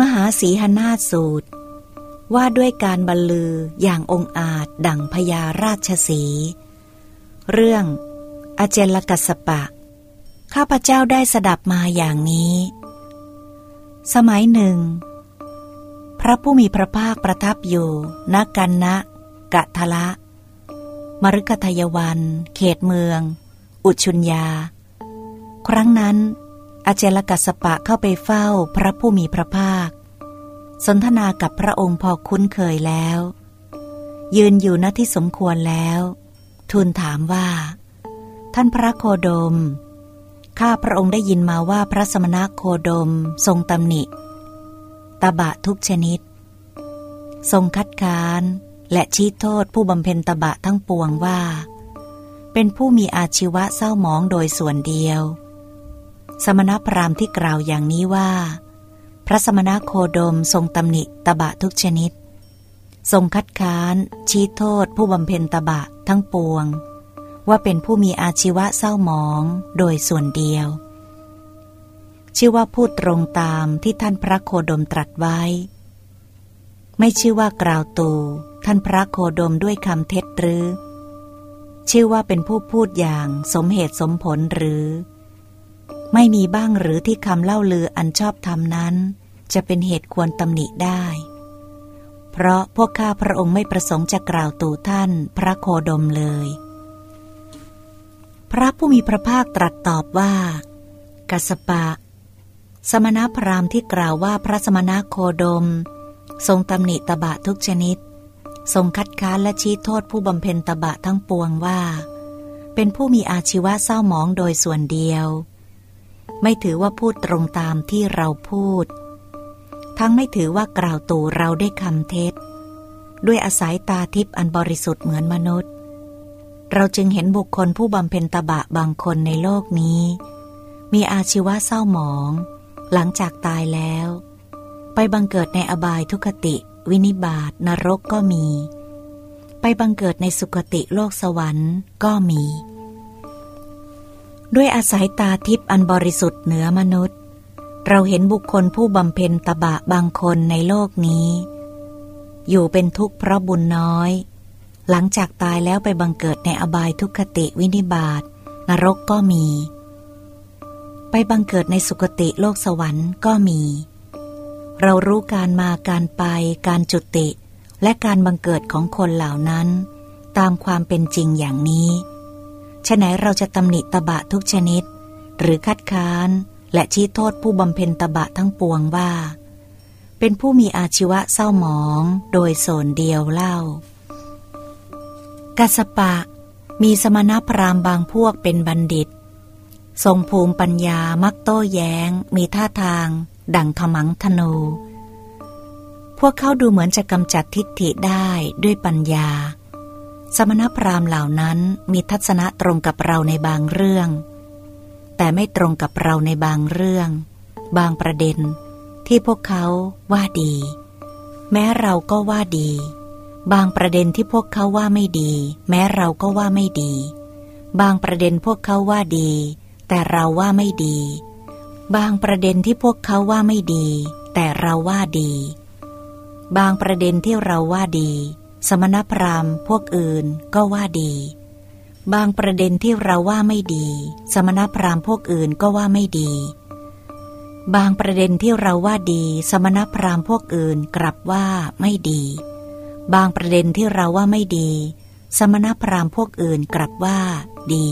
มหาสีหนาสูตร ว่าด้วยการบรรลืออย่างองอาจดั่งพญาราชสี เรื่องอเจลกัสปะ ข้าพเจ้าได้สดับมาอย่างนี้ สมัยหนึ่ง พระผู้มีพระภาคประทับอยู่ณกันนะกะทละ มรุกทยวัน เขตเมือง อุชุญญา ครั้งนั้น อาเจลกัสปะเข้าไปเฝ้าพระผู้มีพระภาค สนทนากับพระองค์พอคุ้นเคยแล้ว ยืนอยู่ณที่สมควรแล้ว ทูลถามว่า ท่านพระโคดม ข้าพระองค์ได้ยินมาว่าพระสมณโคดมทรงตำหนิตบะทุกชนิด ทรงคัดค้านและชี้โทษผู้บำเพ็ญตบะทั้งปวงว่า เป็นผู้มีอาชีวะเศร้าหมองโดยส่วนเดียว สมณพราหมณ์ที่กล่าวอย่างนี้ว่า พระสมณโคดมทรงตำหนิตบะทุกชนิด ทรงคัดค้าน ชี้โทษผู้บำเพ็ญตบะทั้งปวง ว่าเป็นผู้มีอาชีวะเศร้าหมองโดยส่วนเดียว ชื่อว่าพูดตรงตามที่ท่านพระโคดมตรัสไว้ ไม่ชื่อว่ากล่าวตูท่านพระโคดมด้วยคำเท็จหรือ ชื่อว่าเป็นผู้พูดอย่างสมเหตุสมผลหรือ ไม่มีบ้างหรือที่คำเล่าลืออันชอบธรรมนั้น จะเป็นเหตุควรตำหนิได้ เพราะพวกข้าพระองค์ไม่ประสงค์จะกล่าวตู่ท่านพระโคดมเลย พระผู้มีพระภาคตรัสตอบว่า กัสปะ สมณพราหมณ์ที่กล่าวว่าพระสมณโคดม ทรงตำหนิตบะทุกชนิด ทรงคัดค้านและชี้โทษผู้บำเพ็ญตบะทั้งปวงว่า เป็นผู้มีอาชีวะเศร้าหมองโดยส่วนเดียว ไม่ถือว่าพูดตรงตามที่เราพูด ทั้งไม่ถือว่ากล่าวตู่เราได้คำเท็จ ด้วยอาศัยตาทิพย์อันบริสุทธิ์เหมือนมนุษย์ เราจึงเห็นบุคคลผู้บำเพ็ญตบะบางคนในโลกนี้ มีอาชีวะเศร้าหมอง หลังจากตายแล้ว ไปบังเกิดในอบายทุคติ วินิบาตนรกก็มี ไปบังเกิดในสุคติโลกสวรรค์ก็มี ด้วยอาศัยตาทิพย์อันบริสุทธิ์เหนือมนุษย์ เราเห็นบุคคลผู้บำเพ็ญตบะบางคนในโลกนี้ อยู่เป็นทุกข์เพราะบุญน้อย หลังจากตายแล้วไปบังเกิดในอบายทุกขติวินิบาตนรกก็มี ไปบังเกิดในสุคติโลกสวรรค์ก็มี เรารู้การมาการไป การจุติ และการบังเกิดของคนเหล่านั้น ตามความเป็นจริงอย่างนี้ ฉะไหนเราจะตำหนิตบะทุกชนิด หรือคัดค้านและชี้โทษผู้บำเพ็ญตบะทั้งปวงว่า เป็นผู้มีอาชีวะเศร้าหมองโดยโซนเดียวเล่า กัสปะ มีสมณพราหมณ์บางพวกเป็นบัณฑิต ทรงภูมิปัญญามักโต้แย้ง มีท่าทาง ดังขมังธนู พวกเขาดูเหมือนจะกำจัดทิฏฐิได้ด้วยปัญญา สมณพราหมณ์เหล่านั้นมีทัศนะตรงกับเราในบางเรื่อง แต่ไม่ตรงกับเราในบางเรื่อง บางประเด็นที่พวกเขาว่าดี แม้เราก็ว่าดี บางประเด็นที่พวกเขาว่าไม่ดี แม้เราก็ว่าไม่ดี บางประเด็นพวกเขาว่าดี แต่เราว่าไม่ดี บางประเด็นที่พวกเขาว่าไม่ดี แต่เราว่าดี บางประเด็นที่เราว่าดี สมณพราหมณ์พวกอื่นก็ว่าดี บางประเด็นที่เราว่าไม่ดี สมณพราหมณ์พวกอื่นก็ว่าไม่ดี บางประเด็นที่เราว่าดี สมณพราหมณ์พวกอื่นกลับว่าไม่ดี บางประเด็นที่เราว่าไม่ดี สมณพราหมณ์พวกอื่นกลับว่าดี